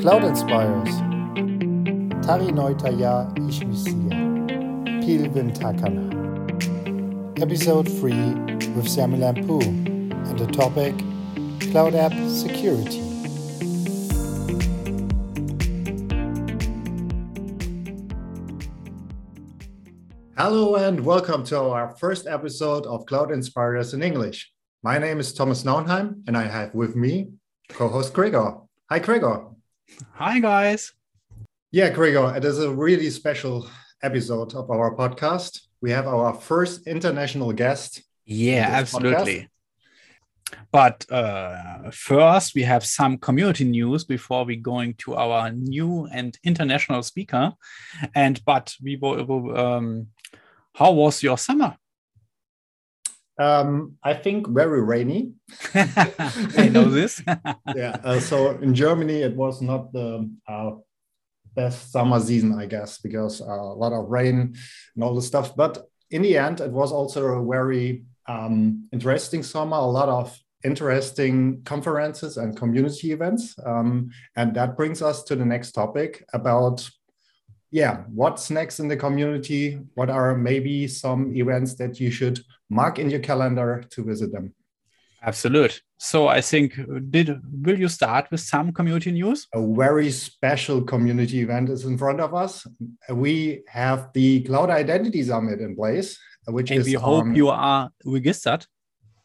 Cloud Inspires. Tari Neutaya Ishmisia. Pilvin Takana. Episode 3 with Samuel Lamppu and the topic Cloud App Security. Hello and welcome to our first episode of Cloud Inspires in English. My name is Thomas Naunheim and I have with me co-host Gregor. Hi Gregor. Hi guys. Yeah, Gregor, it is a really special episode of our podcast. We have our first international guest. Yeah, absolutely. Podcast. But uh, first, we have some community news before we going to our new and international speaker. And but we will um, how was your summer? Um, I think very rainy. I know this. yeah. Uh, so in Germany, it was not the uh, best summer season, I guess, because uh, a lot of rain and all the stuff. But in the end, it was also a very um, interesting summer. A lot of interesting conferences and community events. Um, and that brings us to the next topic about yeah, what's next in the community? What are maybe some events that you should mark in your calendar to visit them? Absolute. So I think did will you start with some community news? A very special community event is in front of us. We have the Cloud Identity Summit in place, which and is we hope on, you are registered.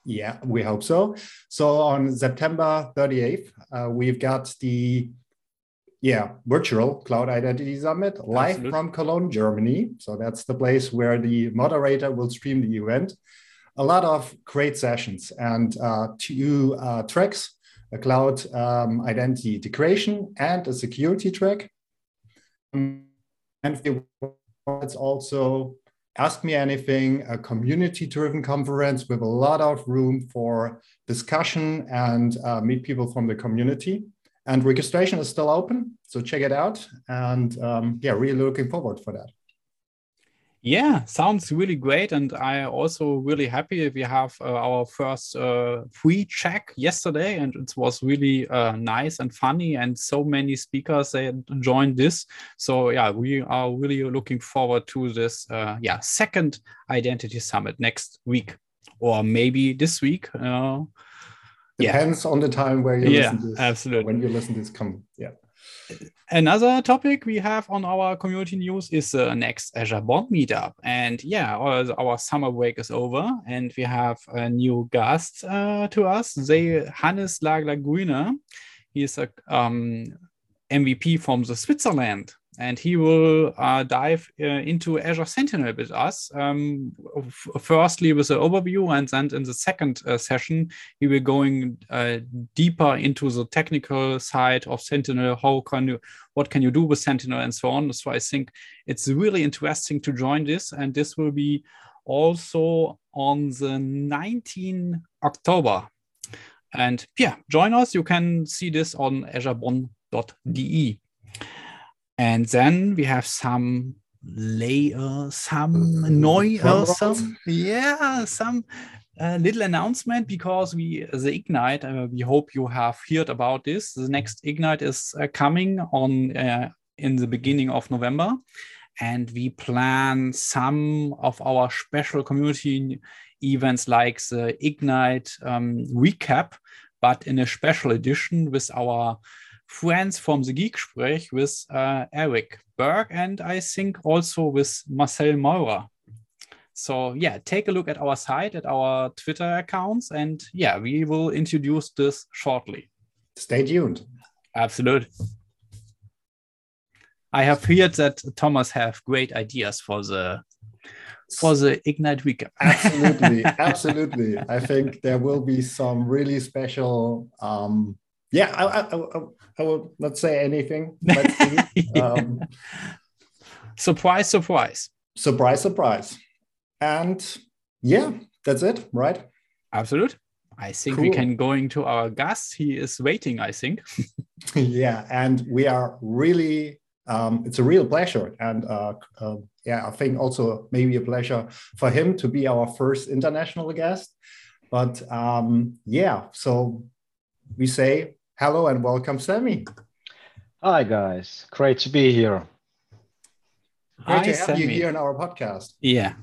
Yeah, we hope so. So on September 38th, uh, we've got the yeah, virtual Cloud Identity Summit live Absolutely. from Cologne, Germany. So that's the place where the moderator will stream the event. A lot of great sessions and uh, two uh, tracks a cloud um, identity integration and a security track. And it's also Ask Me Anything, a community driven conference with a lot of room for discussion and uh, meet people from the community. And registration is still open, so check it out. And um, yeah, really looking forward for that. Yeah, sounds really great, and I also really happy we have uh, our first uh, free check yesterday, and it was really uh, nice and funny, and so many speakers they joined this. So yeah, we are really looking forward to this uh, yeah second identity summit next week, or maybe this week. Uh, Depends yeah. on the time where you yeah, listen to this. Absolutely. When you listen to this, come yeah. Another topic we have on our community news is the next Azure Bonn meetup. And yeah, our, our, summer break is over and we have a new guest uh, to us, they Hannes Lagler-Grüner. He is a um, MVP from the Switzerland and he will uh, dive uh, into Azure Sentinel with us. Um, firstly, with an overview, and then in the second uh, session, he will going uh, deeper into the technical side of Sentinel. How can you, what can you do with Sentinel, and so on. So I think it's really interesting to join this, and this will be also on the 19 October. And yeah, join us. You can see this on azurebonn.de. And then we have some layer, some noise, some yeah, some uh, little announcement because we the Ignite. Uh, we hope you have heard about this. The next Ignite is uh, coming on uh, in the beginning of November, and we plan some of our special community events like the Ignite um, recap, but in a special edition with our friends from the Geeksprech with uh, Eric Berg and I think also with Marcel Meurer. So yeah, take a look at our site, at our Twitter accounts, and yeah, we will introduce this shortly. Stay tuned. Absolutely. I have heard that Thomas have great ideas for the for the Ignite Week. absolutely, absolutely. I think there will be some really special um, yeah, I, I, I, I will not say anything. Let's see. um, surprise, surprise. Surprise, surprise. And yeah, that's it, right? Absolute. I think cool. we can go into our guest. He is waiting, I think. yeah, and we are really, um, it's a real pleasure. And uh, uh, yeah, I think also maybe a pleasure for him to be our first international guest. But um, yeah, so we say Hello and welcome, Sami. Hi guys, great to be here. Great Hi, to have Sami. you here in our podcast. Yeah.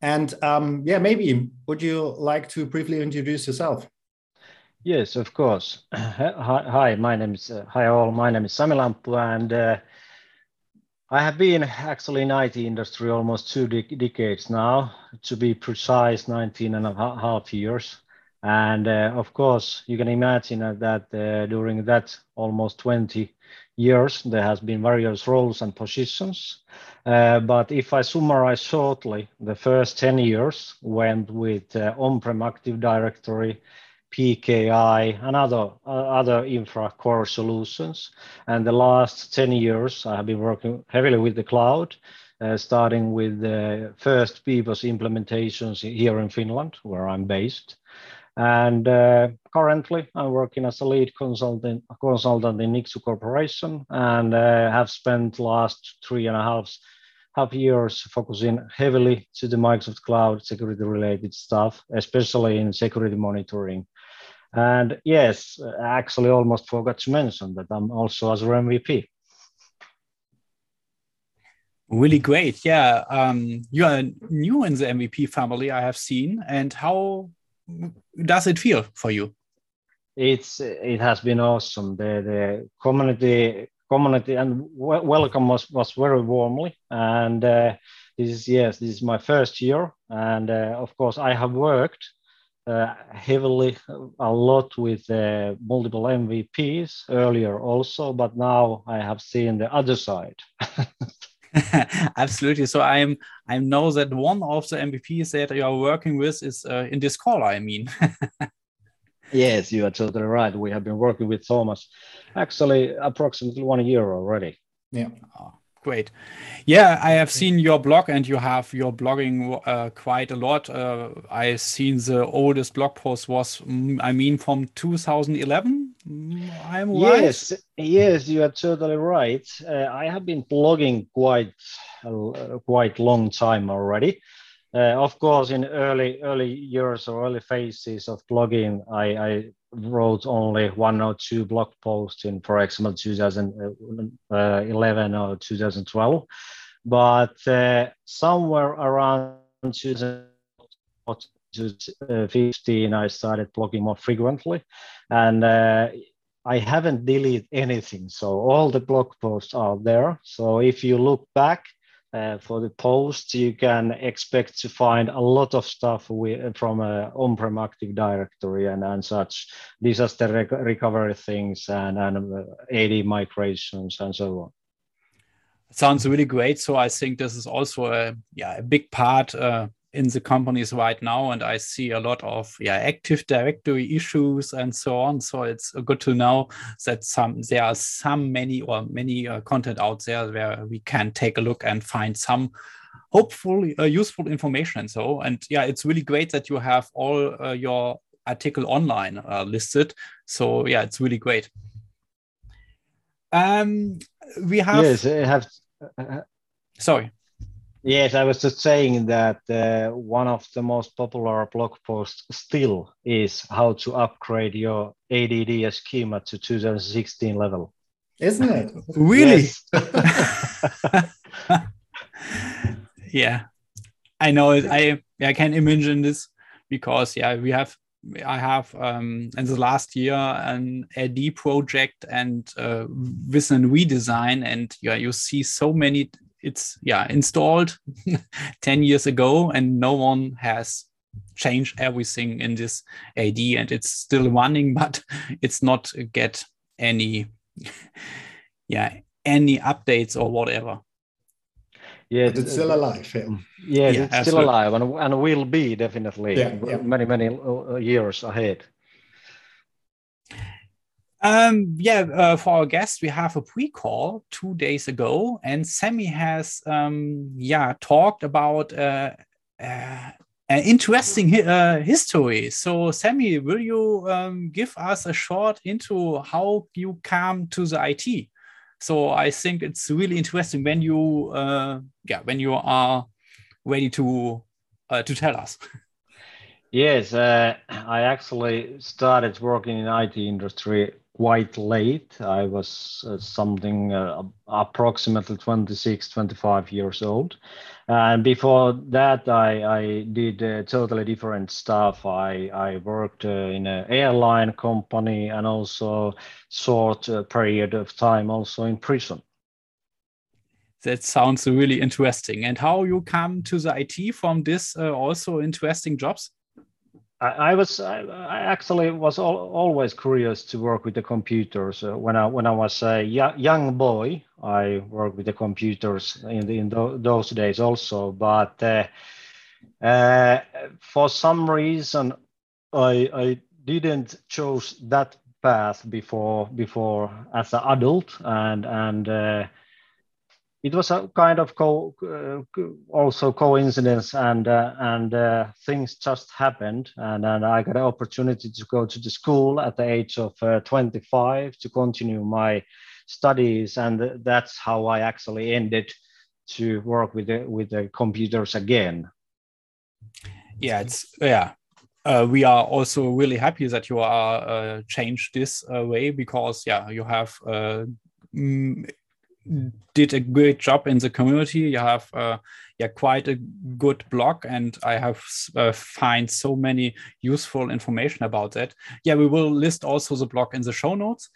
And um, yeah, maybe would you like to briefly introduce yourself? Yes, of course. Hi, hi my name is uh, hi all. My name is Sami Lamppu, and uh, I have been actually in IT industry almost two de decades now. To be precise, 19 and a half years. And uh, of course, you can imagine that uh, during that almost 20 years, there has been various roles and positions. Uh, but if I summarize shortly, the first 10 years went with uh, on-prem Active Directory, PKI, and other, uh, other infra core solutions. And the last 10 years, I have been working heavily with the cloud, uh, starting with the first BPOS implementations here in Finland, where I'm based. And uh, currently, I'm working as a lead consultant, consultant in Nixu Corporation and uh, have spent last three and a half, half years focusing heavily to the Microsoft Cloud security related stuff, especially in security monitoring. And yes, I actually almost forgot to mention that I'm also as MVP. Really great. Yeah. Um, you are new in the MVP family, I have seen. And how does it feel for you? It's it has been awesome. The the community community and welcome was was very warmly. And uh, this is yes, this is my first year, and uh, of course I have worked uh, heavily a lot with uh, multiple MVPs earlier also, but now I have seen the other side. Absolutely. So I'm I know that one of the MVPs that you are working with is uh, in this call. I mean. yes, you are totally right. We have been working with Thomas actually approximately one year already. Yeah. Oh, great. Yeah, I have seen your blog and you have your blogging uh, quite a lot. Uh, I seen the oldest blog post was, mm, I mean, from 2011 I'm yes, right. yes, you are totally right. Uh, I have been blogging quite uh, quite long time already. Uh, of course, in early early years or early phases of blogging, I, I wrote only one or two blog posts in, for example, 2011 or 2012. But uh, somewhere around 2015, I started blogging more frequently and uh, I haven't deleted anything. So all the blog posts are there. So if you look back uh, for the posts, you can expect to find a lot of stuff from uh, on-prem Active Directory and, and such disaster rec recovery things and, and uh, AD migrations and so on. Sounds really great. So I think this is also a yeah a big part uh, in the companies right now and i see a lot of yeah active directory issues and so on. So it's good to know that some there are some many or many uh, content out there where we can take a look and find some hopefully uh, useful information and so. And yeah it's really great that you have all uh, your article online uh, listed. So yeah it's really great. Um we have yes i have uh, sorry Yes, I was just saying that uh, one of the most popular blog posts still is how to upgrade your ADD schema to 2016 level. Isn't it? really? yeah, I know it. I I can imagine this because yeah, we have I have um, in the last year an AD project and uh, with a redesign, and yeah, you see so many it's yeah installed 10 years ago and no one has changed everything in this ad and it's still running but it's not get any yeah any updates or whatever. Yeah but it's still alive yeah, yeah, yeah it's still alive and, and will be definitely yeah, yeah. many many uh, years ahead um, yeah, uh, for our guest, we have a pre-call two days ago, and Sami has, um, yeah, talked about uh, uh, an interesting hi uh, history. So, Sami, will you um, give us a short into how you come to the IT? So, I think it's really interesting when you, uh, yeah, when you are ready to uh, to tell us. Yes, I actually started working in IT industry quite late. I was uh, something uh, approximately 26, 25 years old. And before that, I, I did uh, totally different stuff. I, I worked uh, in an airline company and also short uh, period of time also in prison. That sounds really interesting. And how you come to the IT from this uh, also interesting jobs? I, was I, actually was al always curious to work with the computers. Uh, when I when I was a young boy, I worked with the computers in the, in th those days also. But uh, uh, for some reason, I I didn't choose that path before before as an adult and and uh, it was a kind of co uh, also coincidence and uh, and uh, things just happened. And, and I got an opportunity to go to the school at the age of uh, 25 to continue my studies. And that's how I actually ended to work with the with the computers again. Yeah it's yeah. Uh, we are also really happy that you are uh, changed this uh, way because yeah you have uh, did a great job in the community. You have uh, yeah quite a good blog, and I have uh, find so many useful information about that. Yeah, we will list also the blog in the show notes,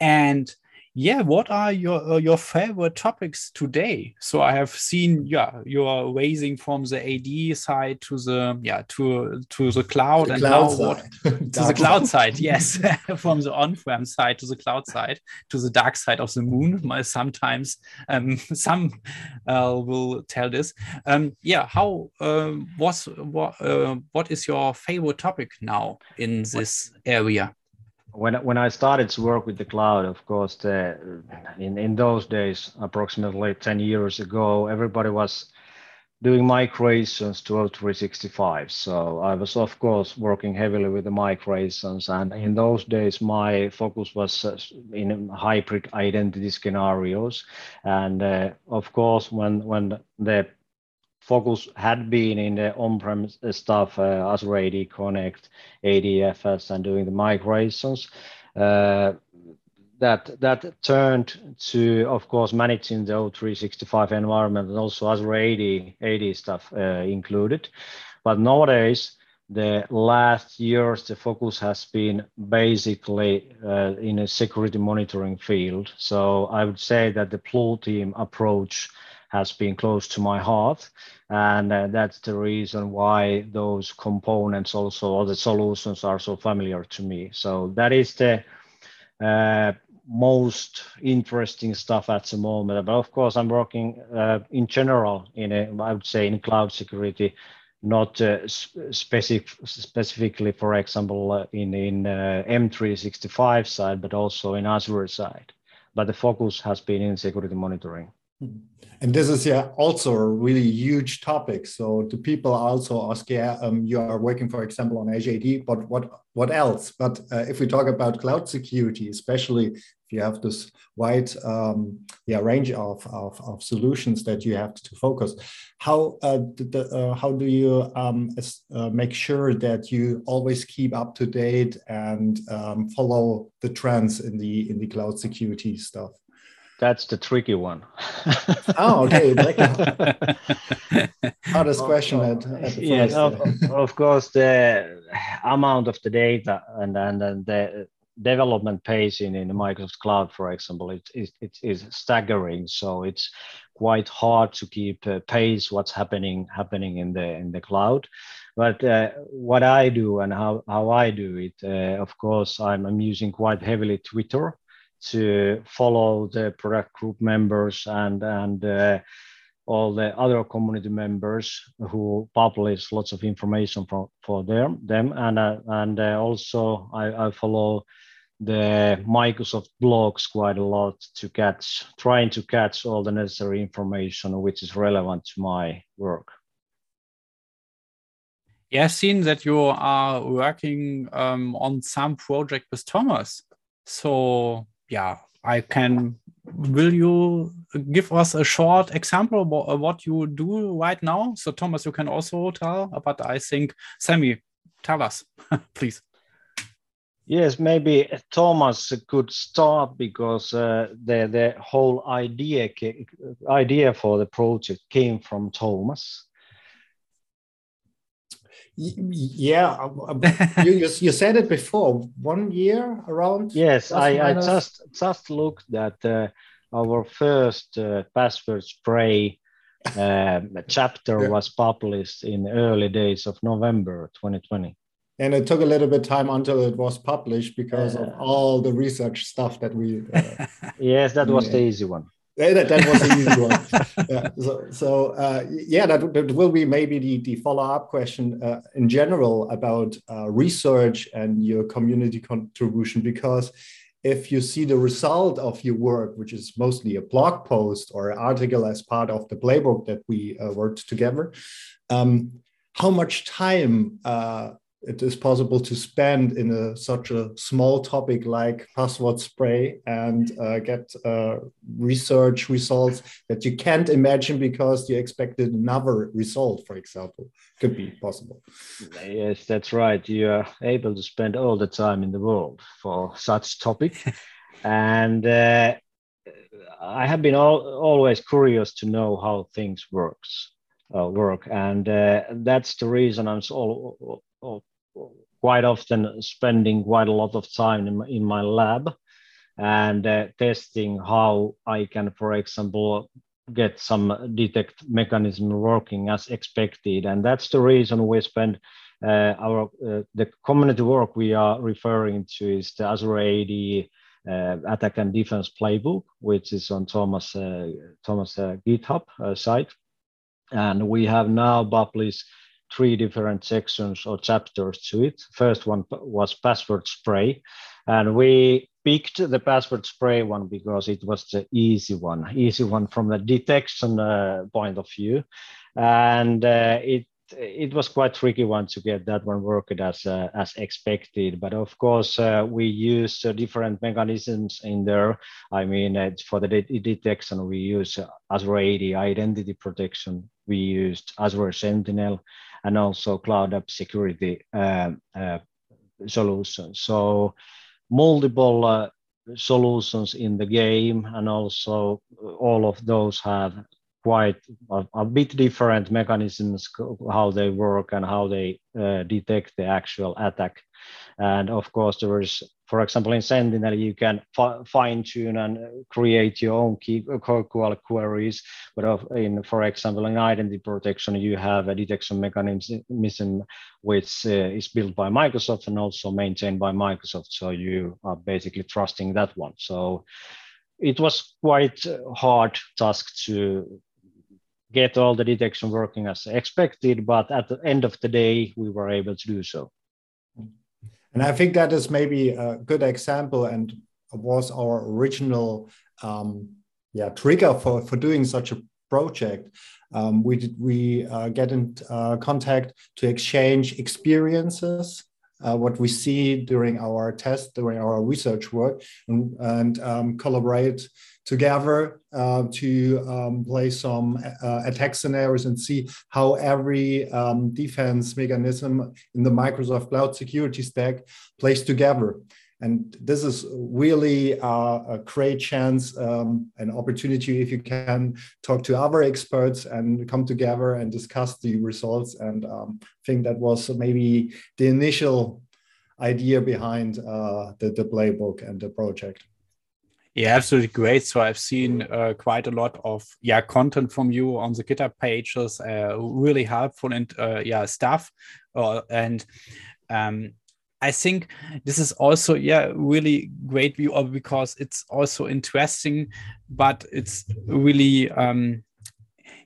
and yeah what are your uh, your favorite topics today? So i have seen yeah you're raising from the ad side to the yeah to to the cloud the and cloud now what? to the cloud side. yes. From the on-prem side to the cloud side to the dark side of the moon. Sometimes um, some uh, will tell this. Um, yeah how um, was what uh, what is your favorite topic now in this area when when I started to work with the cloud, of course, the, in in those days, approximately ten years ago, everybody was doing migrations to O365. So I was, of course, working heavily with the migrations, and in those days, my focus was uh, in hybrid identity scenarios, and uh, of course, when when the focus had been in the on-prem stuff, uh, Azure AD Connect, ADFS, and doing the migrations. Uh, that that turned to, of course, managing the O365 environment and also Azure AD, AD stuff uh, included. But nowadays, the last years, the focus has been basically uh, in a security monitoring field. So I would say that the blue team approach has been close to my heart. And uh, that's the reason why those components also, or the solutions are so familiar to me. So that is the uh, most interesting stuff at the moment. But of course, I'm working uh, in general in a, I would say in cloud security, not uh, specific, specifically, for example, uh, in, in uh, M365 side, but also in Azure side. But the focus has been in security monitoring. And this is yeah also a really huge topic. So the people also ask, yeah, um, you are working, for example, on Azure AD, but what what else? But uh, if we talk about cloud security, especially if you have this wide um, yeah range of, of, of solutions that you have to focus, how uh, the, uh, how do you um, uh, make sure that you always keep up to date and um, follow the trends in the in the cloud security stuff? That's the tricky one. oh, okay. Hardest question at, at the yes, of, of, course, the amount of the data and, and, and the development pace in, in Microsoft Cloud, for example, it, it, it is staggering. So it's quite hard to keep uh, pace what's happening happening in the in the cloud. But uh, what I do and how, how I do it, uh, of course, I'm, I'm using quite heavily Twitter to follow the product group members and and uh, all the other community members who publish lots of information for, for them them and uh, and uh, also I, I follow the Microsoft blogs quite a lot to catch trying to catch all the necessary information which is relevant to my work. Yeah, I've seen that you are working um, on some project with Thomas. So yeah, I can. Will you give us a short example of what you do right now? So, Thomas, you can also tell, but I think, Sami, tell us, please. Yes, maybe Thomas could start because uh, the the whole idea idea for the project came from Thomas. Yeah, um, um, you, you, you said it before. One year around. Yes, I, I just just looked at uh, our first uh, password spray um, chapter yeah. was published in early days of November 2020. And it took a little bit time until it was published because of all the research stuff that we. Uh, yes, that was the easy one. That, that was the easy one. Yeah. So, so uh, yeah, that, that, will be maybe the, the follow up question uh, in general about uh, research and your community contribution because if you see the result of your work, which is mostly a blog post or article as part of the playbook that we uh, worked together, um, how much time uh, it is possible to spend in a, such a small topic like password spray and uh, get uh, research results that you can't imagine because you expected another result, for example, could be possible. Yes, that's right. You are able to spend all the time in the world for such topic. and uh, I have been all, always curious to know how things works. Uh, work and uh, that's the reason I'm so quite often spending quite a lot of time in my, in my lab and uh, testing how I can, for example, get some detect mechanism working as expected. And that's the reason we spend uh, our uh, the community work we are referring to is the Azure AD uh, attack and defense playbook, which is on Thomas uh, Thomas uh, GitHub site. And we have now published three different sections or chapters to it. First one was password spray, and we picked the password spray one because it was the easy one, easy one from the detection uh, point of view, and uh, it it was quite tricky one to get that one working as uh, as expected. But of course, uh, we use uh, different mechanisms in there. I mean, uh, for the de detection, we use Azure AD identity protection. We used Azure Sentinel and also cloud app security um, uh, solutions. So multiple uh, solutions in the game, and also all of those have quite a, a, bit different mechanisms how they work and how they uh, detect the actual attack and of course there is for example in sentinel you can fine tune and create your own key uh, queries. But in for example in identity protection you have a detection mechanism which uh, is built by microsoft and also maintained by microsoft. So you are basically trusting that one. So it was quite hard task to get all the detection working as expected, but at the end of the day, we were able to do so. And I think that is maybe a good example and was our original um, yeah, trigger for, for doing such a project. Um, we did, we uh, get in uh, contact to exchange experiences uh, what we see during our test, during our research work, and, and um, collaborate together uh, to um, play some uh, attack scenarios and see how every um, defense mechanism in the Microsoft Cloud Security Stack plays together. And this is really uh, a great chance, um, an opportunity if you can talk to other experts and come together and discuss the results. And um, I think that was maybe the initial idea behind uh, the, the playbook and the project. Yeah, absolutely great. So I've seen uh, quite a lot of yeah content from you on the GitHub pages, uh, really helpful and uh, yeah stuff. Uh, and um, I think this is also yeah really great view of because it's also interesting, but it's really um,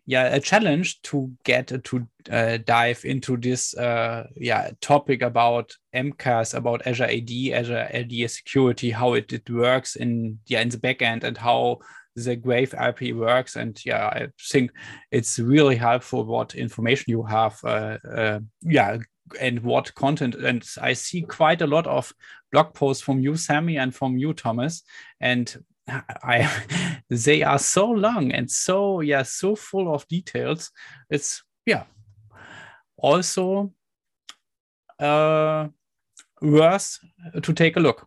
yeah a challenge to get to uh, dive into this uh, yeah topic about MCAS about Azure AD Azure AD security how it, it works in yeah in the backend and how the Graph API works. And yeah I think it's really helpful what information you have uh, uh yeah and what content. And I see quite a lot of blog posts from you Sami and from you Thomas. And I they are so long and so yeah so full of details. It's yeah also uh, worth to take a look.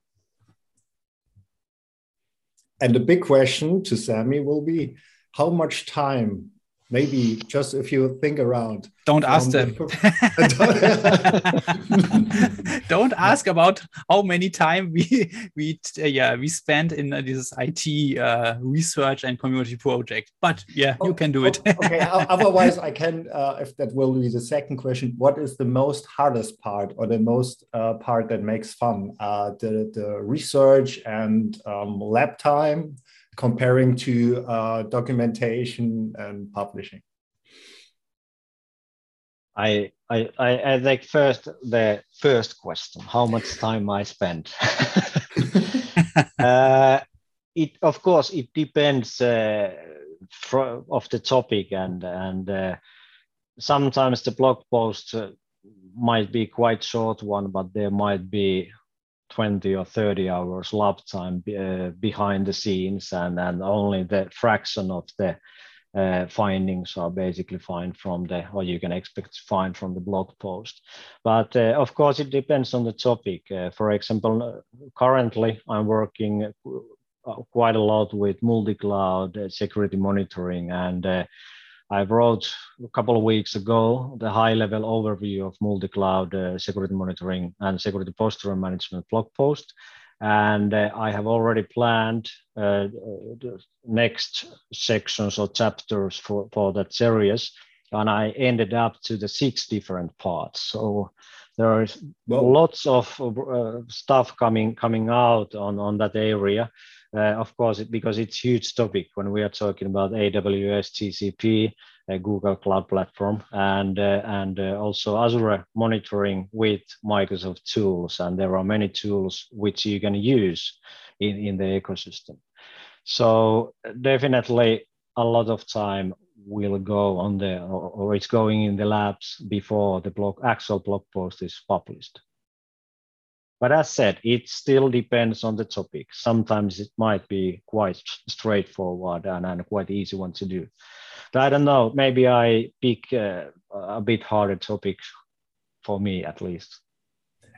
And the big question to Sami will be how much time maybe just if you think around. Don't ask them. Don't ask about how many time we we uh, yeah we spend in uh, this it uh, research and community project. But yeah oh, you can do it. Oh, okay. Otherwise i can uh, if that will be the second question what is the most hardest part or the most uh, part that makes fun? Uh, the the research and um, lab time comparing to uh, documentation and publishing? I, I, I, I think first the first question, how much time I spend. uh, it of course it depends uh, of the topic and and uh, sometimes the blog post uh, might be quite short one, but there might be 20 or 30 hours lab time uh, behind the scenes and, and only the fraction of the uh, findings are basically fine from the or you can expect to find from the blog post. But uh, of course it depends on the topic. Uh, for example uh, currently i'm working uh, quite a lot with multi-cloud security monitoring and I wrote a couple of weeks ago the high level overview of multi cloud uh, security monitoring and security posture management blog post. And uh, I have already planned uh, the next sections or chapters for, for that series. And I ended up to the six different parts. So there is well, lots of uh, stuff coming coming out on, on that area of course, it, because it's huge topic when we are talking about AWS, GCP, uh, Google Cloud Platform, and uh, and uh, also Azure monitoring with Microsoft tools. And there are many tools which you can use in, in the ecosystem. So definitely a lot of time will go on the or, or it's going in the labs before the blog actual blog post is published. But as said, it still depends on the topic. Sometimes it might be quite straightforward and, and quite easy one to do. But I don't know, maybe I pick uh, a bit harder topic for me at least.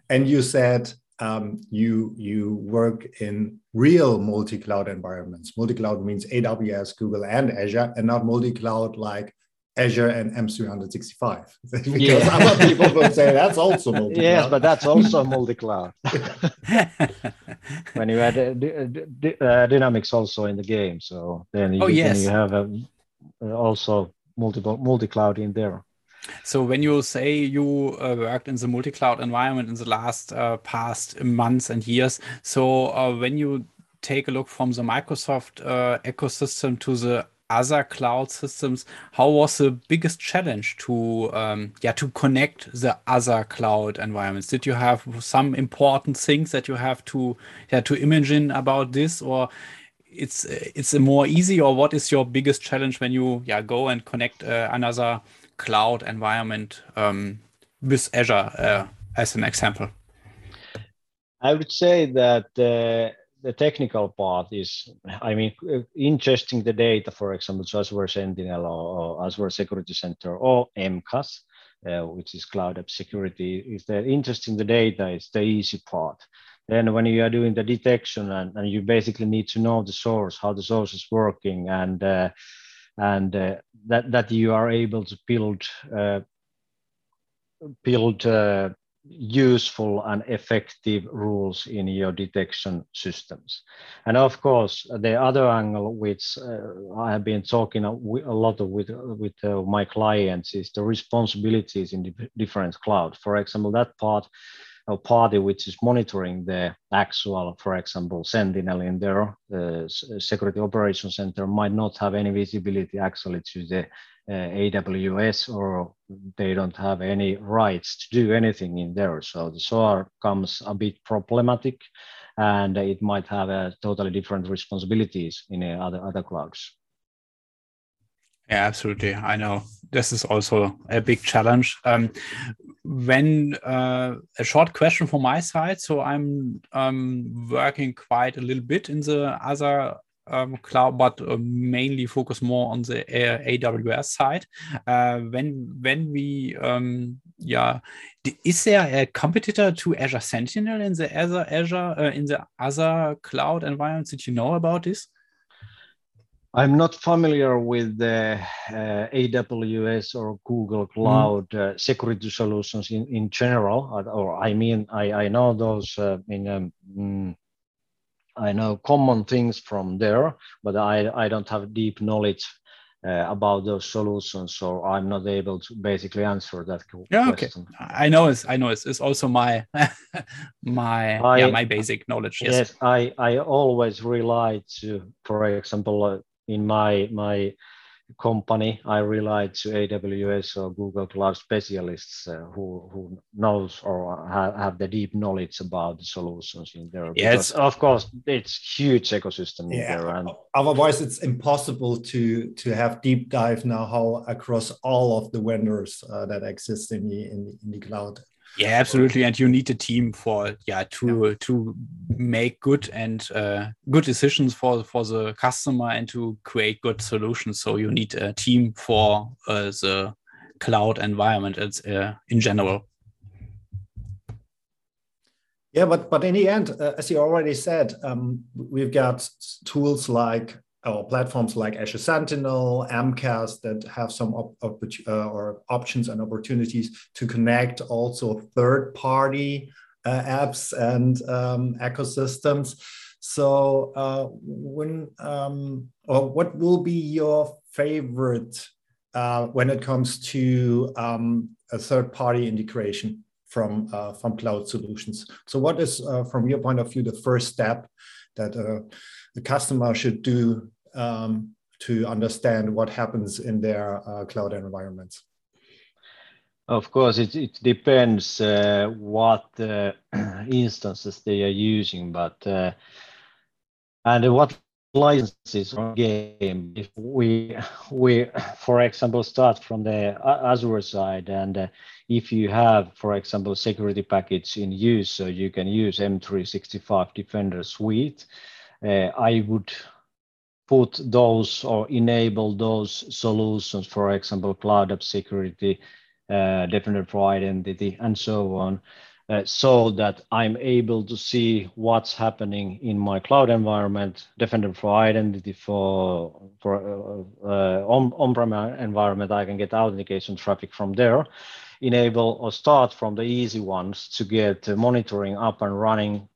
And you said um, you you work in real multi-cloud environments. Multi-cloud means AWS, Google, and Azure, and not multi-cloud like Azure and M365 because yeah. other people will say that's also multi-cloud. Yes, but that's also multi-cloud. when you add uh, uh, Dynamics also in the game, so then you, oh, yes. then you have a, uh, also multiple multi-cloud in there. So when you say you uh, worked in the multi-cloud environment in the last uh, past months and years, so uh, when you take a look from the Microsoft ecosystem to the other cloud systems how was the biggest challenge to um, yeah to connect the other cloud environments? Did you have some important things that you have to yeah to imagine about this or it's it's more easy or what is your biggest challenge when you yeah go and connect uh, another cloud environment um, with azure uh, as an example? I would say that uh, the technical part is, I mean, ingesting the data, for example, to Azure Sentinel or, or Azure Security Center or MCAS, uh, which is Cloud App Security, is that ingesting the data is the easy part. Then when you are doing the detection and, and you basically need to know the source, how the source is working, and uh, and uh, that that you are able to build uh, build uh, useful and effective rules in your detection systems. And of course, the other angle, which uh, I have been talking a, lot of with, with uh, my clients, is the responsibilities in the different clouds. For example, that part a party which is monitoring the actual, for example, Sentinel in their uh, security operations center might not have any visibility actually to the uh, AWS or they don't have any rights to do anything in there. So the SOAR comes a bit problematic and it might have a totally different responsibilities in uh, other, other clouds. Yeah, absolutely. I know this is also a big challenge. Um, when uh, a short question from my side, so I'm um, working quite a little bit in the other um, cloud, but uh, mainly focus more on the AWS side. Uh, when when we um, yeah, is there a competitor to Azure Sentinel in the other Azure uh, in the other cloud environments? Did you know about this? I'm not familiar with the uh, AWS or Google mm. Cloud mm. uh, security solutions in, in general, or I mean, I, I know those uh, in um, mm, I know common things from there, but I, I don't have deep knowledge uh, about those solutions, so I'm not able to basically answer that yeah, question. Okay. I know it's I know it's, it's also my my I, yeah my basic knowledge. Yes. yes, I I always rely to, for example, uh, in my my company, I rely to AWS or Google Cloud specialists uh, who who knows or have, have the deep knowledge about the solutions in there. Yeah, because of course it's huge ecosystem yeah, there. And otherwise, it's impossible to to have deep dive now how across all of the vendors uh, that exist in the in the, in the cloud yeah absolutely. And you need a team for yeah to yeah. to make good and uh, good decisions for for the customer and to create good solutions. So you need a team for uh, the cloud environment it's uh, in general. Yeah but but in the end uh, as you already said um, we've got tools like or platforms like Azure Sentinel, MCAS that have some op, op uh, or options and opportunities to connect also third-party uh, apps and um, ecosystems. So, uh, when um, or what will be your favorite uh, when it comes to um, a third-party integration from uh, from cloud solutions? So, what is, uh, from your point of view, the first step that the customer should do um, to understand what happens in their uh, cloud environments? Of course, it, it depends uh, what uh, instances they are using, but uh, and what licenses on game. If we we for example start from the Azure side, and uh, if you have, for example, security package in use, so you can use M365 Defender Suite. Uh, I would put those or enable those solutions, for example, cloud app security, uh, Defender for identity, and so on, uh, so that I'm able to see what's happening in my cloud environment, Defender for identity for for uh, uh on on-prem environment. I can get authentication traffic from there. Enable or start from the easy ones to get monitoring up and running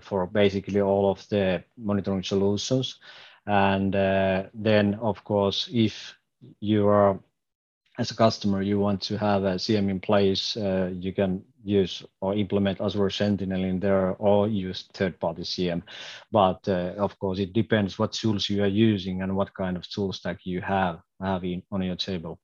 for basically all of the monitoring solutions. And uh, then, of course, if you are as a customer, you want to have a SIEM in place, uh, you can use or implement Azure Sentinel in there or use third-party SIEM. But uh, of course, it depends what tools you are using and what kind of tool stack you have, have in, on your table.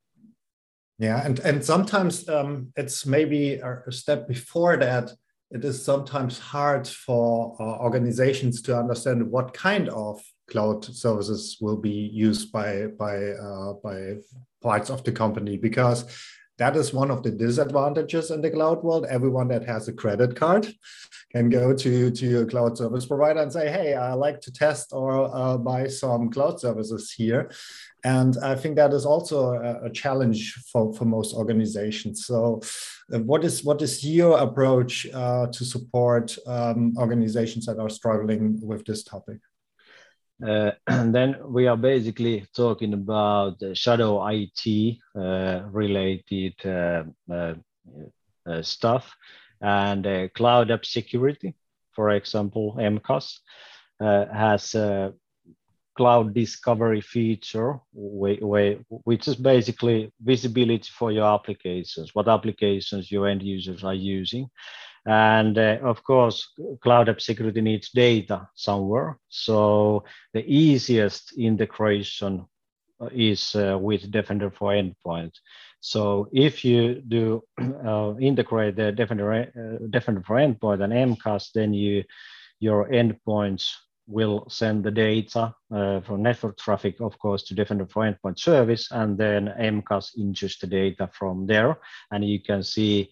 Yeah, and, and sometimes um, it's maybe a step before that it is sometimes hard for uh, organizations to understand what kind of cloud services will be used by by uh, by parts of the company because that is one of the disadvantages in the cloud world. Everyone that has a credit card can go to, to a cloud service provider and say, hey, I like to test or uh, buy some cloud services here. And I think that is also a, a challenge for, for most organizations. So uh, what is what is your approach uh, to support um, organizations that are struggling with this topic? Uh, and then we are basically talking about shadow IT uh, related uh, uh, uh stuff and cloud app security. For example, MCAS has a cloud discovery feature, which is basically visibility for your applications, what applications your end users are using. And uh, of course, cloud app security needs data somewhere. So the easiest integration is uh, with Defender for Endpoint. So if you do uh, integrate the Defender, uh, Defender for Endpoint and MCAS, then you your endpoints will send the data uh, from network traffic, of course, to Defender for Endpoint service, and then MCAS ingests the data from there, and you can see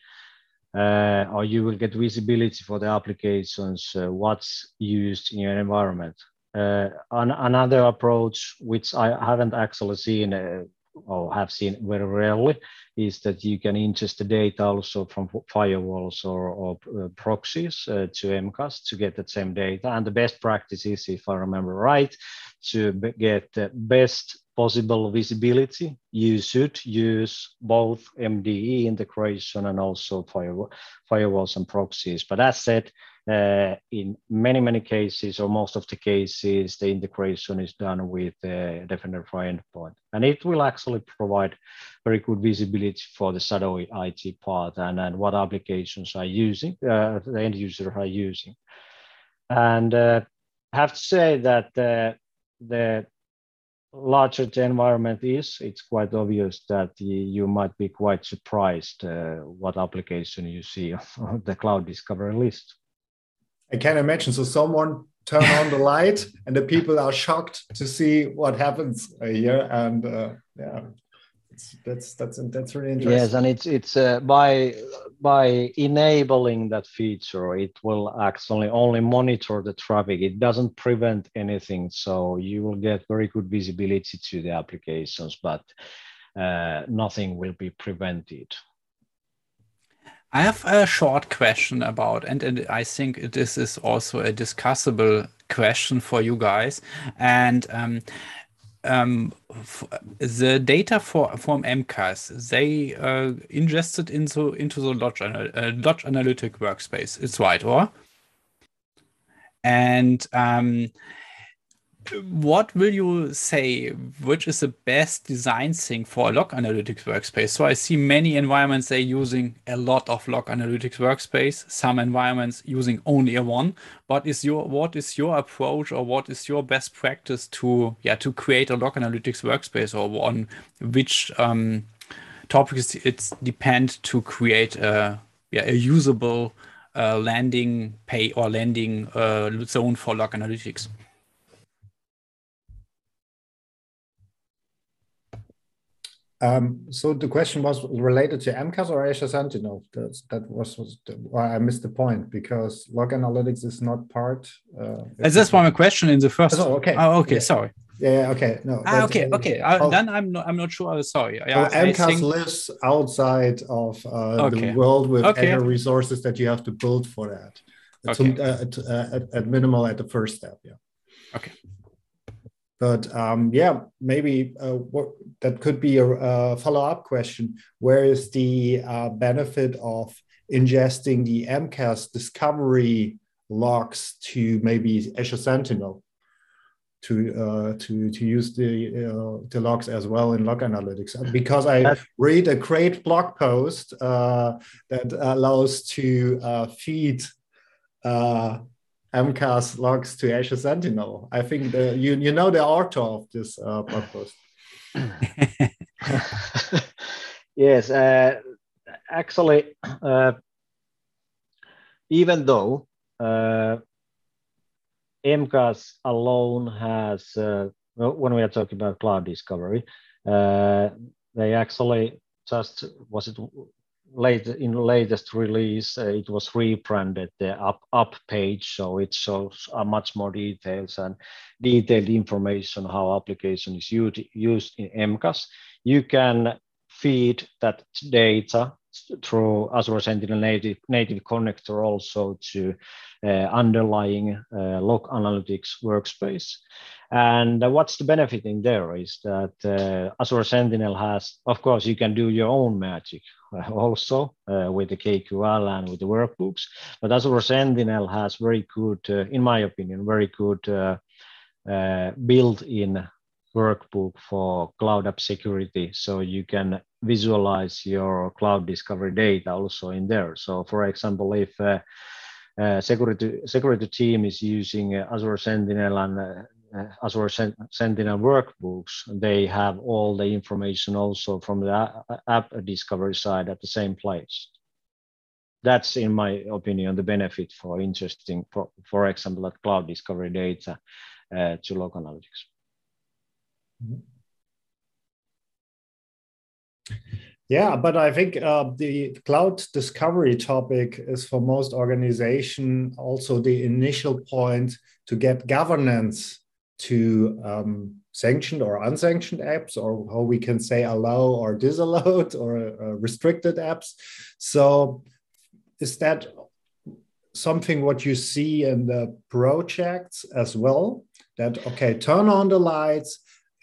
uh, or you will get visibility for the applications, uh, what's used in your environment. Uh, an, another approach, which I haven't actually seen uh, or have seen very rarely is that you can ingest the data also from firewalls or, or uh, proxies uh, to MCAS to get the same data. And the best practice is, if I remember right, to get the best possible visibility, you should use both MDE integration and also firewalls and proxies. But as said, uh, in many, many cases, or most of the cases, the integration is done with the Defender for Endpoint. And it will actually provide very good visibility for the shadowy IT part and, and what applications are using, uh, the end user are using. And uh, I have to say that uh, the larger the environment is, it's quite obvious that you might be quite surprised uh, what application you see on the cloud discovery list. I can imagine. So someone turn on the light, and the people are shocked to see what happens here. And uh, yeah, that's that's that's really interesting. Yes, and it's it's uh, by by enabling that feature, it will actually only monitor the traffic. It doesn't prevent anything, so you will get very good visibility to the applications, but uh, nothing will be prevented. I have a short question about, and, and I think this is also a discussable question for you guys. And um, um, the data for from MCAS they uh, ingested into into the Log, uh, Log Analytic workspace. It's right, or? And um, what will you say which is the best design thing for a log analytics workspace? So i see many environments they using a lot of log analytics workspace some environments using only a one. But is your what is your approach or what is your best practice to yeah to create a log analytics workspace or on which um, topics it's depend to create a yeah a usable uh, landing pay or landing uh, zone for log analytics Um, so the question was related to MCAS or Azure Sentinel. That's, that was, was the, well, I missed the point because log analytics is not part. Uh, is this one a question in the first? Oh, okay. Oh, okay. Yeah. Sorry. Yeah. Okay. No. Ah, okay. Okay. Uh, then I'm not. I'm not sure. Sorry. Yeah, so MCAS think... lives outside of uh, okay. the world with okay. Azure resources that you have to build for that. Okay. Uh, at, at, at minimal at the first step. Yeah. Okay. But um, yeah, maybe uh, what, that could be a, a follow-up question. Where is the uh, benefit of ingesting the MCAS discovery logs to maybe Azure Sentinel to uh, to to use the uh, the logs as well in log analytics? Because I read a great blog post uh, that allows to uh, feed uh, MCAS logs to Azure Sentinel. I think the, you you know the author of this uh, blog post. yes, uh, actually, uh, even though uh, MCAS alone has, uh, when we are talking about cloud discovery, uh, they actually just was it late in latest release, uh, it was rebranded the up up page, so it shows uh, much more details and detailed information how application is used used in MCAS. You can feed that data through Azure Sentinel native, native connector also to uh, underlying uh, log analytics workspace. And uh, what's the benefit in there is that uh, Azure Sentinel has, of course, you can do your own magic uh, also uh, with the KQL and with the workbooks, but Azure Sentinel has very good, in my opinion, very good built-in workbook for cloud app security. So you can visualize your cloud discovery data also in there. So for example, if uh, uh, security security team is using uh, Azure Sentinel and uh, uh, Azure Sen Sentinel workbooks, they have all the information also from the app discovery side at the same place. That's, in my opinion, the benefit for interesting, for, for example, that cloud discovery data uh, to log analytics. Yeah, but I think uh, the cloud discovery topic is for most organization also the initial point to get governance to um, sanctioned or unsanctioned apps, or how we can say allow or disallowed or uh, restricted apps. So, is that something what you see in the projects as well? That okay, turn on the lights,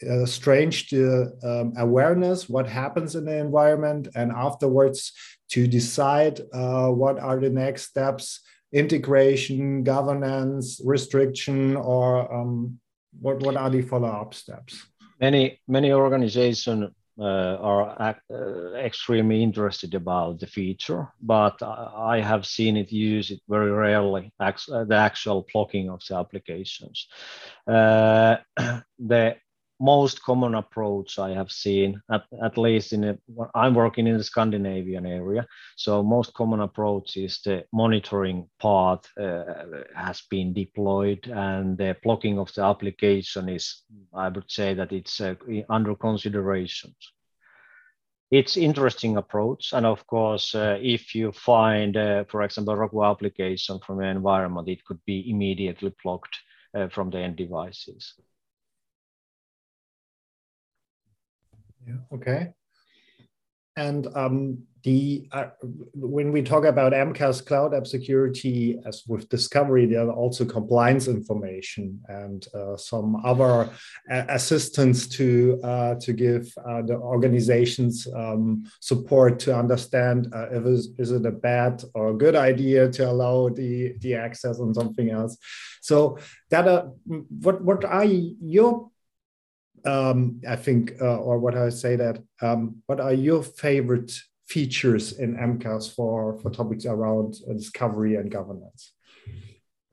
uh, strange the um, awareness what happens in the environment, and afterwards to decide uh, what are the next steps integration, governance, restriction, or um, what, what are the follow-up steps? Many many organizations uh, are uh, extremely interested about the feature, but I have seen it used very rarely, the actual blocking of the applications. Uh, the most common approach I have seen, at, at least in a, I'm working in the Scandinavian area. So most common approach is the monitoring part uh, has been deployed and the blocking of the application is, I would say that it's uh, under considerations. It's interesting approach. And of course, uh, if you find, uh, for example, a Rockwell application from the environment, it could be immediately blocked uh, from the end devices. Yeah. Okay. And um, the uh, when we talk about MCAS cloud app security, as with discovery, there are also compliance information and uh, some other uh, assistance to uh, to give uh, the organizations um, support to understand uh, if is, is it a bad or good idea to allow the the access on something else. So that what what are your um, I think, uh, or what I say that, um, what are your favorite features in MCAS for, for topics around uh, discovery and governance?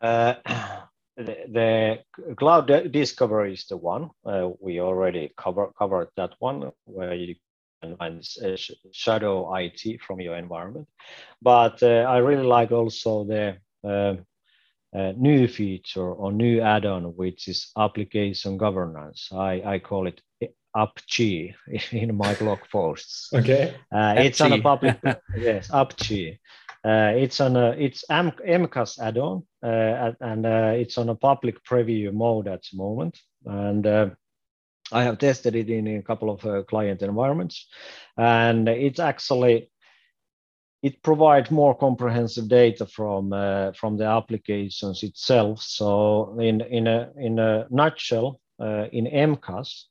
Uh, the, the, cloud discovery is the one uh, we already cover, covered that one where you can find shadow IT from your environment. But uh, I really like also the a new feature or new add-on, which is application governance. I, I call it AppG in my blog posts. Okay. Uh, it's on a public, yes, AppG. Uh, it's on a, it's M, MCAS add-on uh, and uh, it's on a public preview mode at the moment. And uh, I have tested it in a couple of uh, client environments and it's actually it provides more comprehensive data from uh, from the applications itself. So in in a in a nutshell, uh, in MCAS,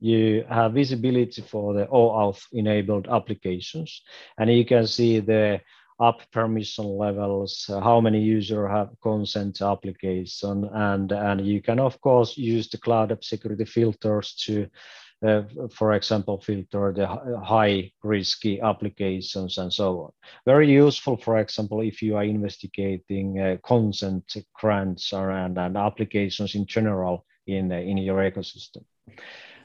you have visibility for the OAuth enabled applications, and you can see the app permission levels, uh, how many users have consent to application, and and you can of course use the cloud app security filters to uh, for example, filter the high risky applications and so on. Very useful, for example, if you are investigating uh, consent grants and, and applications in general in, uh, in your ecosystem.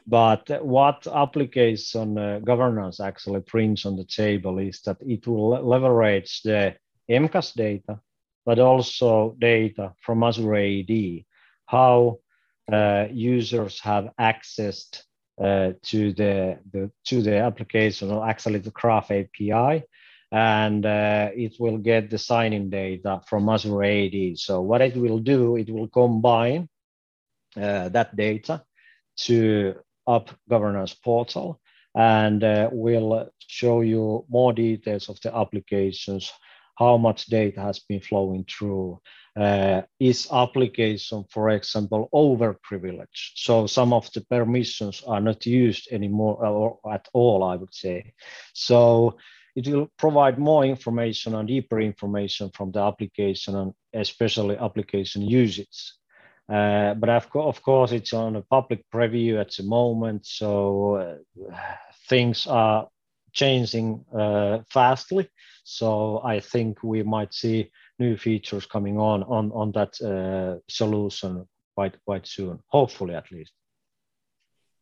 But what application uh, governance actually brings on the table is that it will leverage the MCAS data, but also data from Azure AD, how uh, users have accessed uh, to the, the to the application or actually the Graph API, and uh, it will get the signing data from Azure AD. So what it will do, it will combine uh, that data to App Governance Portal and uh, will show you more details of the applications, how much data has been flowing through, uh, is application, for example, over privileged. So some of the permissions are not used anymore or at all, I would say. So it will provide more information and deeper information from the application and especially application usage. Uh, but of, co of, course, it's on a public preview at the moment, so uh, things are changing uh, fastly. So I think we might see new features coming on on on that uh, solution quite quite soon, hopefully at least.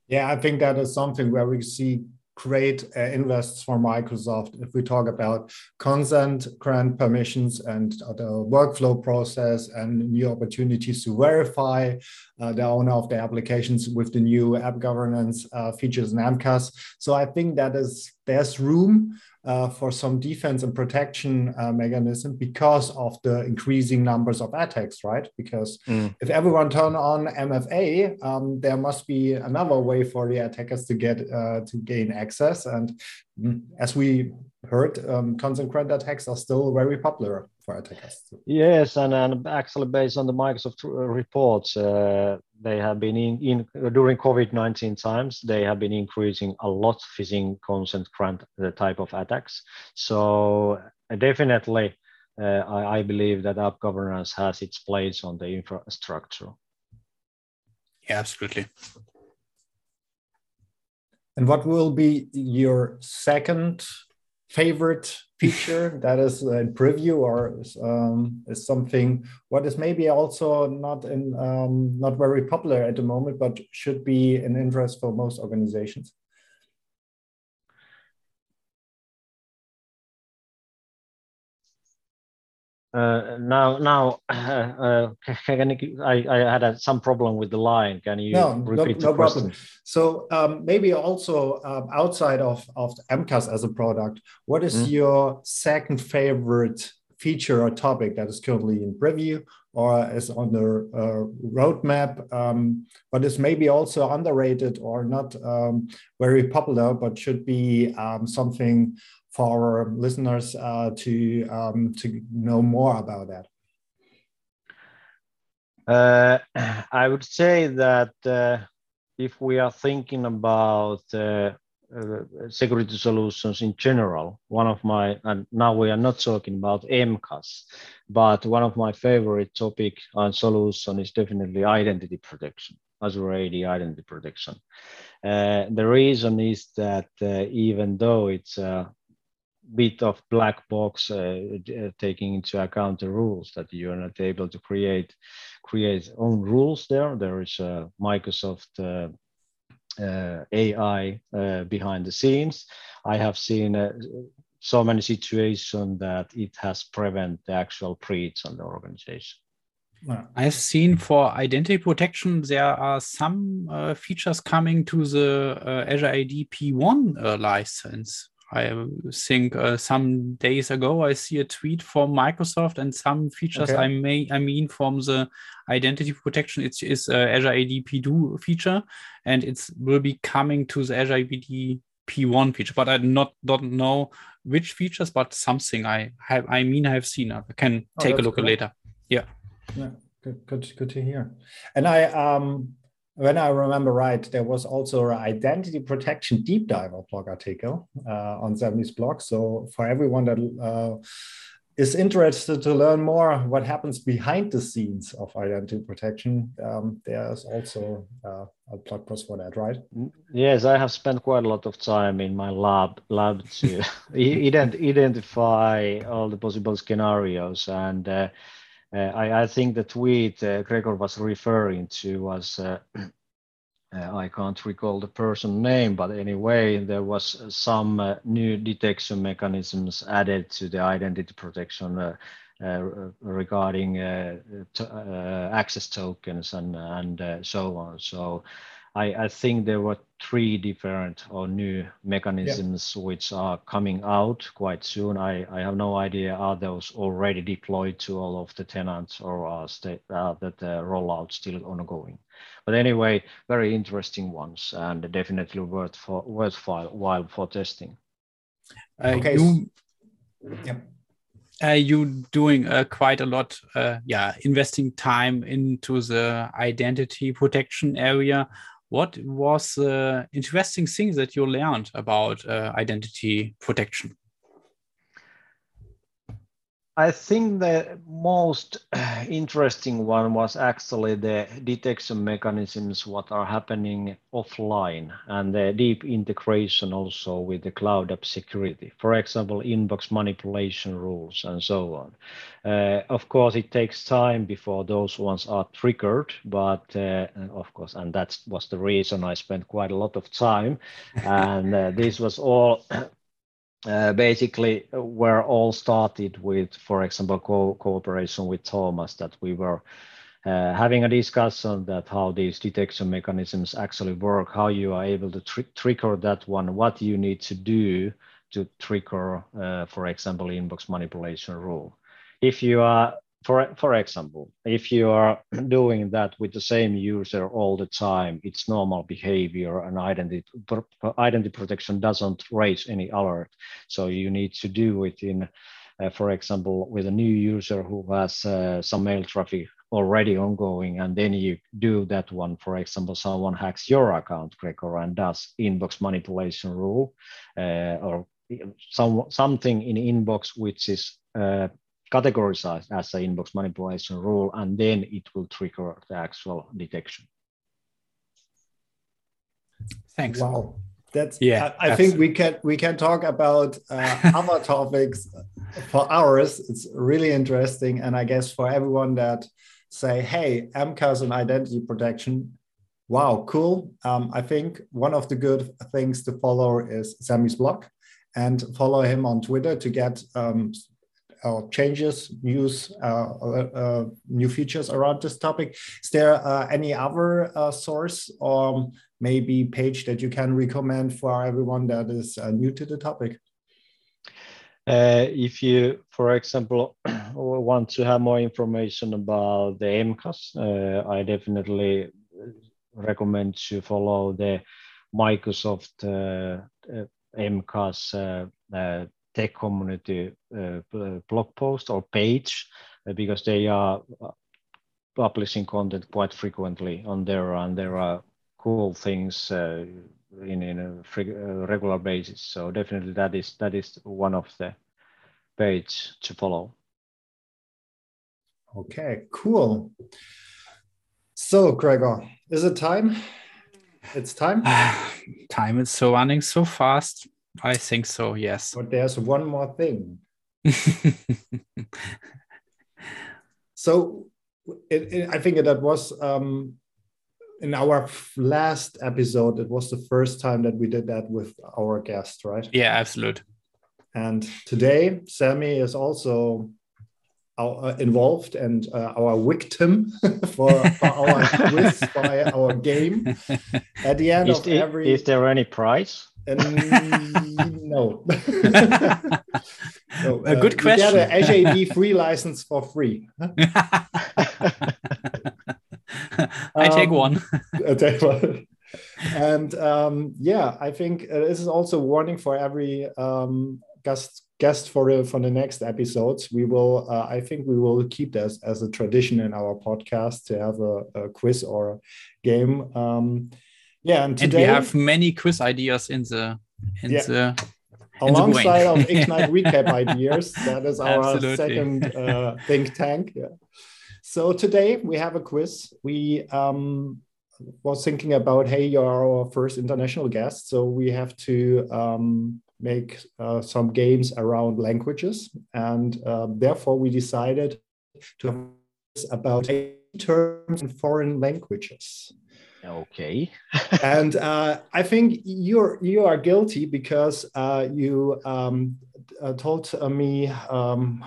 Yeah, I think that is something where we see great uh, invests for Microsoft if we talk about consent grant permissions and the workflow process and new opportunities to verify uh, the owner of the applications with the new app governance uh, features in MCAS. So I think that is there's room uh, for some defense and protection uh, mechanism because of the increasing numbers of attacks, right? Because mm. if everyone turn on MFA, um, there must be another way for the attackers to get uh, to gain access. And mm, as we heard, um, attacks are still very popular for attackers. Yes, and, and actually based on the Microsoft reports, uh, they have been in, in during COVID-19 times, they have been increasing a lot phishing consent grant the type of attacks. So uh, definitely, uh, I, I, believe that app governance has its place on the infrastructure. Yeah, absolutely. And what will be your second favorite feature that is in preview or um, is something what is maybe also not in um, not very popular at the moment, but should be an interest for most organizations? Uh, now, now, uh, can you, I, I had a, some problem with the line. Can you no, repeat no, the no question? Problem. So um, maybe also um, outside of, of MCAS as a product, what is mm. your second favorite feature or topic that is currently in preview or is on the uh, roadmap, um, but is maybe also underrated or not um, very popular, but should be um, something for our listeners uh, to um, to know more about that? Uh, I would say that uh, if we are thinking about uh, uh, security solutions in general, one of my, and now we are not talking about MCAS, but one of my favorite topic and solution is definitely identity protection, Azure AD identity protection. Uh, the reason is that even though it's a bit of black box uh, uh, taking into account the rules that you're not able to create create own rules there. There is a microsoft uh, uh, ai uh, behind the scenes. I have seen uh, so many situations that it has prevent the actual breach on the organization. I've seen for identity protection, there are some uh, features coming to the uh, Azure AD P1 uh, license. I think uh, some days ago I see a tweet from Microsoft and some features okay. I may I mean from the identity protection. It is uh, Azure AD P2 feature and it will be coming to the Azure AD P1 feature but I not don't know which features but something I have I mean I have seen. I can oh, take a look cool. later. Yeah. Yeah good good good to hear. And I um when I remember right, there was also an identity protection deep diver blog article uh, on Sami's blog. So for everyone that uh, is interested to learn more what happens behind the scenes of identity protection, um, there's also uh, a blog post for that, right? Yes, I have spent quite a lot of time in my lab lab to ident identify all the possible scenarios and. Uh, uh, I, I, think the tweet uh, Gregor was referring to was uh, I can't recall the person name, but anyway, there was some uh, new detection mechanisms added to the identity protection uh, uh, regarding access tokens and and so on. So I, I think there were three different or new mechanisms yeah. which are coming out quite soon. I, I have no idea are those already deployed to all of the tenants or are state, uh, that the rollout still ongoing. But anyway, very interesting ones and definitely worth for worthwhile while for testing. Uh, okay. You, yeah. Uh, you doing uh, quite a lot, uh, yeah, investing time into the identity protection area what was the interesting thing that you learned about uh, identity protection? I think the most interesting one was actually the detection mechanisms what are happening offline and the deep integration also with the cloud app security. For example, inbox manipulation rules and so on. Uh, of course, it takes time before those ones are triggered, but uh, of course, and that was the reason I spent quite a lot of time. and uh, this was all uh, basically were all started with, for example, co cooperation with Thomas that we were uh, having a discussion that how these detection mechanisms actually work, how you are able to tr trigger that one, what you need to do to trigger, uh, for example, inbox manipulation rule. If you are, for, for example, if you are doing that with the same user all the time, it's normal behavior and identity, identity protection doesn't raise any alert. So you need to do it in, uh, for example, with a new user who has uh, some mail traffic already ongoing and then you do that one for example someone hacks your account gregor and does inbox manipulation rule uh, or some something in inbox which is uh, categorized as an inbox manipulation rule and then it will trigger the actual detection thanks wow that's yeah i, I think we can we can talk about uh, other topics for hours it's really interesting and i guess for everyone that say, hey, MCAS and identity protection. Wow, cool. Um, I think one of the good things to follow is Sami's blog and follow him on Twitter to get um, uh, changes, news, uh, uh, uh, new features around this topic. Is there any other source or maybe page that you can recommend for everyone that is new to the topic? Uh, if you, for example, want to have more information about the MCAS, uh, I definitely recommend to follow the Microsoft uh, MCAS tech community uh, uh, blog post or page uh, because they are publishing content quite frequently on there and there are cool things in, in a free, uh, regular basis. So definitely that is that is one of the page to follow. Okay, cool. So Gregor, is it time? It's time. time is so running so fast. I think so. Yes. But there's one more thing. so it, it, I think that was um, in our last episode, it was the first time that we did that with our guest, right? Yeah, absolutely. And today, Sami is also uh, involved and uh, our victim for, for our quiz by our game. At the end is of every, is there any prize? no. no. A good uh, question. Get an HAB free license for free. I take um, one. I take one. And um, yeah, I think uh, this is also a warning for every um, guest guest for the for the next episodes. We will, uh, I think, we will keep this as a tradition in our podcast to have a, a quiz or a game. Um, yeah, and today and we have many quiz ideas in the in yeah. the alongside of Ignite recap ideas. That is our Absolutely. second uh, think tank. Yeah. So today we have a quiz. We um, was thinking about, hey, you're our first international guest, so we have to um, make uh, some games around languages, and uh, therefore we decided to have about terms in foreign languages. Okay. and uh, I think you're you are guilty because uh, you um, uh, told me um,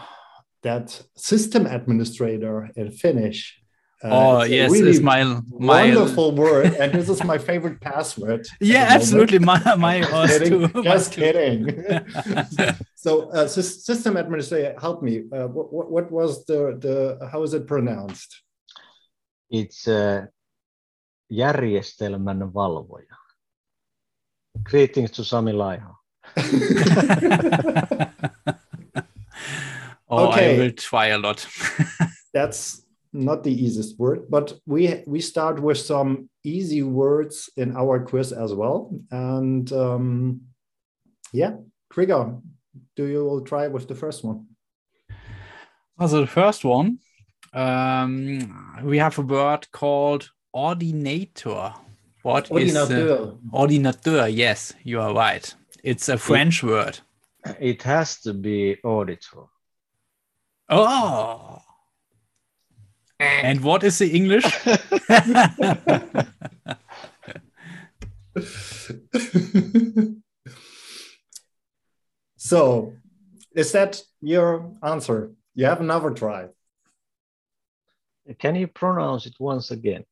that system administrator in Finnish. Uh, oh yes, really it's my, my wonderful word, and this is my favorite password. Yeah, absolutely, my my just kidding. Too. Just kidding. so, uh, system administrator, help me. Uh, what, what was the the how is it pronounced? It's uh, järjestelmän valvoja. Greetings to Sami Laiho. Oh, okay. I will try a lot. That's not the easiest word, but we we start with some easy words in our quiz as well. And um, yeah, Gregor, do you will try with the first one? Also the first one, um, we have a word called ordinator. What uh, ordinateur. is ordinateur? Yes, you are right. It's a French it, word. It has to be auditor. Oh. And what is the English? so, is that your answer? You have another try. Can you pronounce it once again?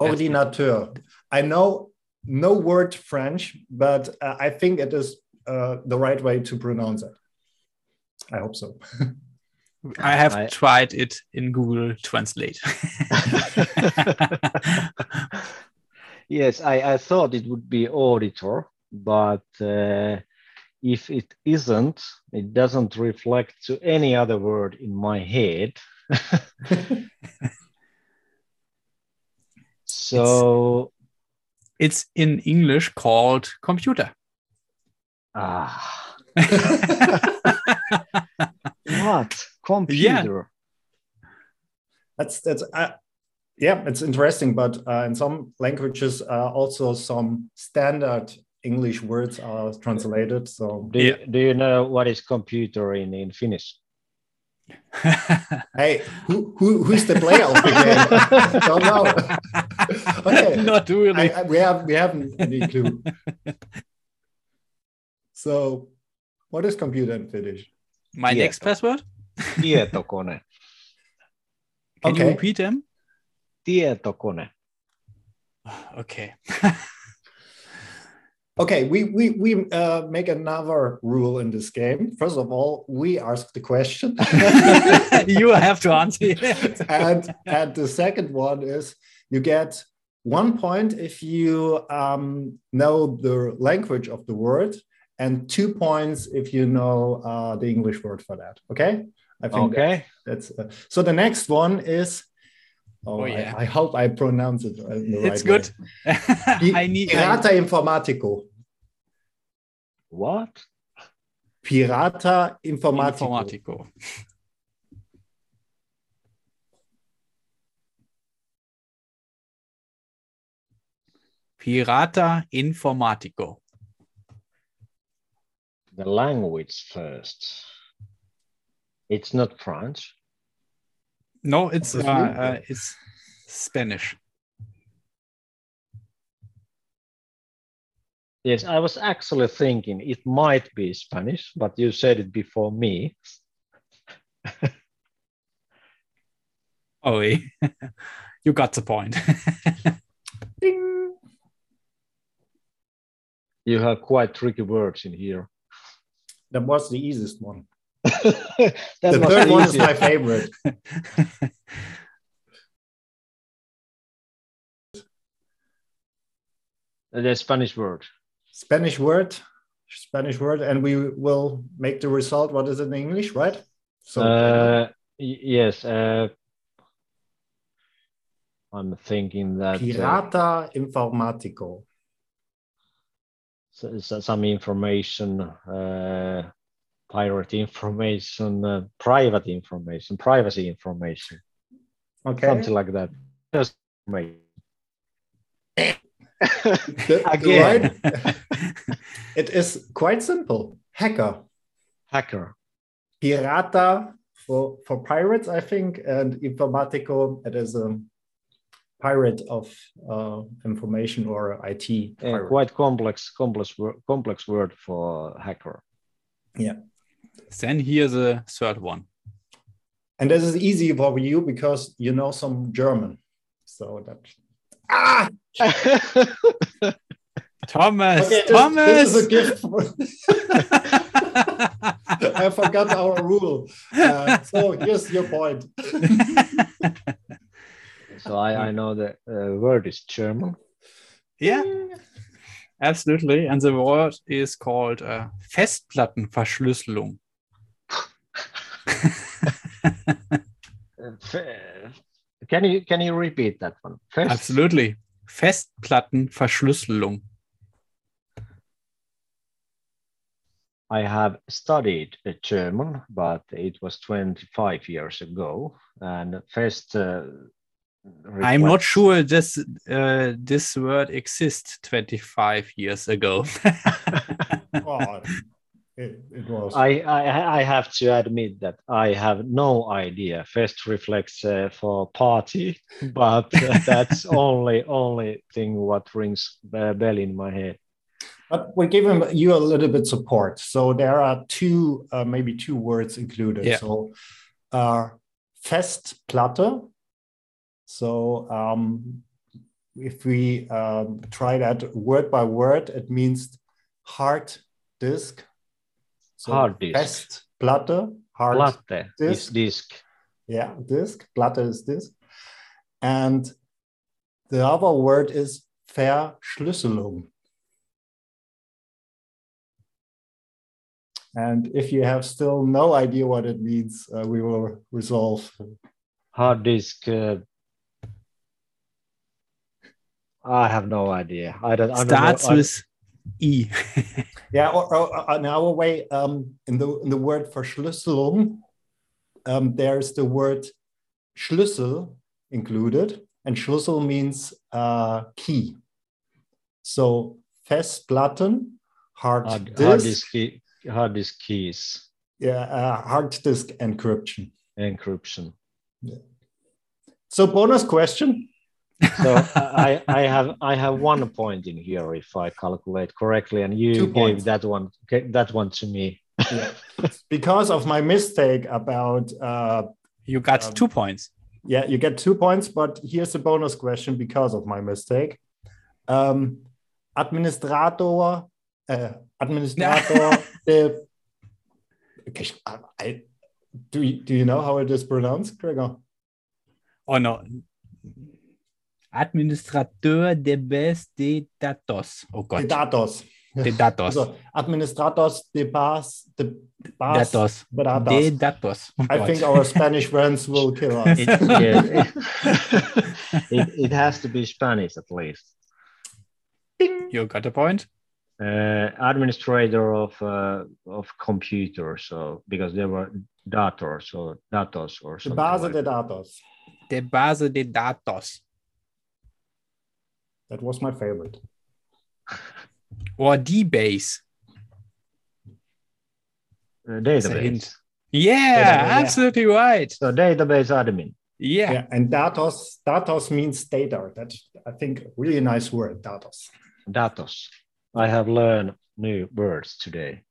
Ordinateur. I know no word French, but uh, I think it is uh, the right way to pronounce it. I hope so. I have I... tried it in Google Translate. yes, I, I thought it would be auditor, but uh, if it isn't, it doesn't reflect to any other word in my head. so it's, it's in English called computer. Ah. what computer? Yeah. That's that's uh, yeah, it's interesting. But uh, in some languages, uh, also some standard English words are translated. So do you, do you know what is computer in in Finnish? hey, who, who who's the player of the game? Don't know. okay, not really. I, I, we have we haven't any clue. So, what is computer in Finnish? My Tieto. next password? Tietokone. Can okay. you repeat them? Tietokone. Okay. Okay, we we we uh, make another rule in this game. First of all, we ask the question. you have to answer and and the second one is you get one point if you um, know the language of the word and two points if you know uh, the English word for that. Okay. I think okay. that's, that's uh, so. The next one is. Oh, oh yeah. I, I, hope I pronounce it in the it's good. I need Pirata I... Informatico. What? Pirata Informatico. Informatico. Pirata Informatico the language first. It's not French. No, it's uh, uh, it's Spanish. Yes, I was actually thinking it might be Spanish, but you said it before me. oh, you got the point. Ding. you have quite tricky words in here. That was the easiest one. The third one is my favorite. the Spanish word. Spanish word, Spanish word, and we will make the result. What is it in English, right? So, uh, yes. Uh, I'm thinking that. Pirata uh, Informatico some information, uh, pirate information, uh, private information, privacy information. Okay. Something like that. Just me. Again. It is quite simple. Hacker. Hacker. Pirata for, for pirates, I think, and Informatico, it is a pirate of uh, information or IT. Yeah, quite complex, complex, complex word for hacker. Yeah. Then here's a third one. And this is easy for you because you know some German. So that. Ah! Thomas, okay, Thomas. This, this, is a gift. I forgot our rule. Uh, so here's your point. So I, I know the uh, word is German. Yeah, absolutely. And the word is called uh, Festplattenverschlüsselung. Can you can you repeat that one? Fest absolutely. Festplattenverschlüsselung. I have studied German, but it was 25 years ago. And Fest uh, I'm not sure this uh, this word exists 25 years ago. it, it, was. I, I, I have to admit that I have no idea. Fest reflects uh, for party, but uh, that's only only thing what rings a bell in my head. But we're giving you a little bit support. So there are two, uh, maybe two words included. Yeah. So uh, Festplatte so um, if we um, try that word by word, it means hard disk. So hard disk. Festplatte. Hard Platte disk. is disk. Yeah, disk. Platte is disk. And the other word is Verschlüsselung. And if you have still no idea what it means, uh, we will resolve. Hard disk. Uh, I have no idea. I don't. Starts I with E. yeah, or, or, in our way, um, in the in the word Verschlüsselung, um, there's the word Schlüssel included, and Schlüssel means uh, key. So Festplatten, hard, hard disk, hard disk key, hard disk keys. Yeah, uh, hard disk encryption. Encryption. Yeah. So bonus question. So I, I have I have one point in here if I calculate correctly, and you Two gave points. that one that one to me. yeah. Because of my mistake about uh, you got um, two points. Yeah, you get two points, but here's a bonus question because of my mistake. Um, administrator, uh, administrator the I, do you, do you know how it is pronounced, Gregor? Oh no. Administrateur de base de datos. Oh Gott. De datos. De datos. Also, administrators de base de base datos. datos. De datos. Oh I think our Spanish friends will kill us. It, yeah, it, it, has to be Spanish at least. Ding. You got a point uh, administrator of uh, of computers, so because there were datos or datos or something. The base like de datos. The base de datos. That was my favorite. or the base. Uh, database. Yeah, database, absolutely yeah. right. So database admin. Yeah. yeah. And datos, datos means data. That I think really nice word, datos. Datos. I have learned new words today.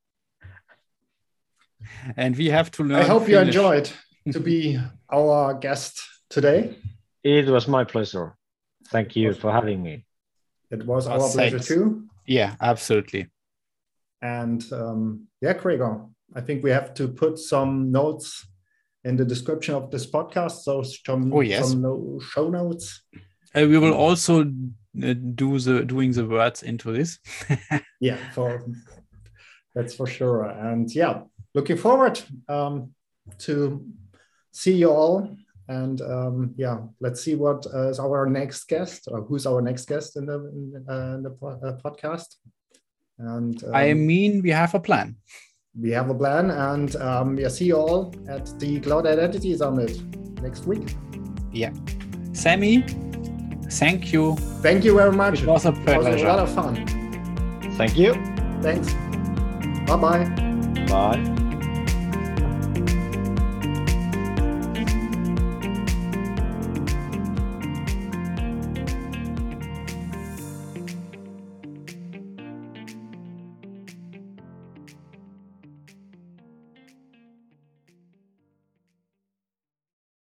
And we have to learn. I hope Finnish. you enjoyed to be our guest today. It was my pleasure. Thank you for having me. It was our pleasure too. Yeah, absolutely. And um, yeah, Gregor, I think we have to put some notes in the description of this podcast. So some, oh, yes. some show notes. Uh, we will also uh, do the doing the words into this. yeah, for that's for sure. And yeah, looking forward um, to see you all. And um, yeah, let's see what uh, is our next guest or who's our next guest in the in, uh, in the uh, podcast. And um, I mean, we have a plan. We have a plan, and um, yeah, see you all at the Cloud Identity Summit next week. Yeah, Sami, Thank you. Thank you very much. It was a pleasure. It was a lot of fun. Thank you. Thanks. Bye-bye. Bye.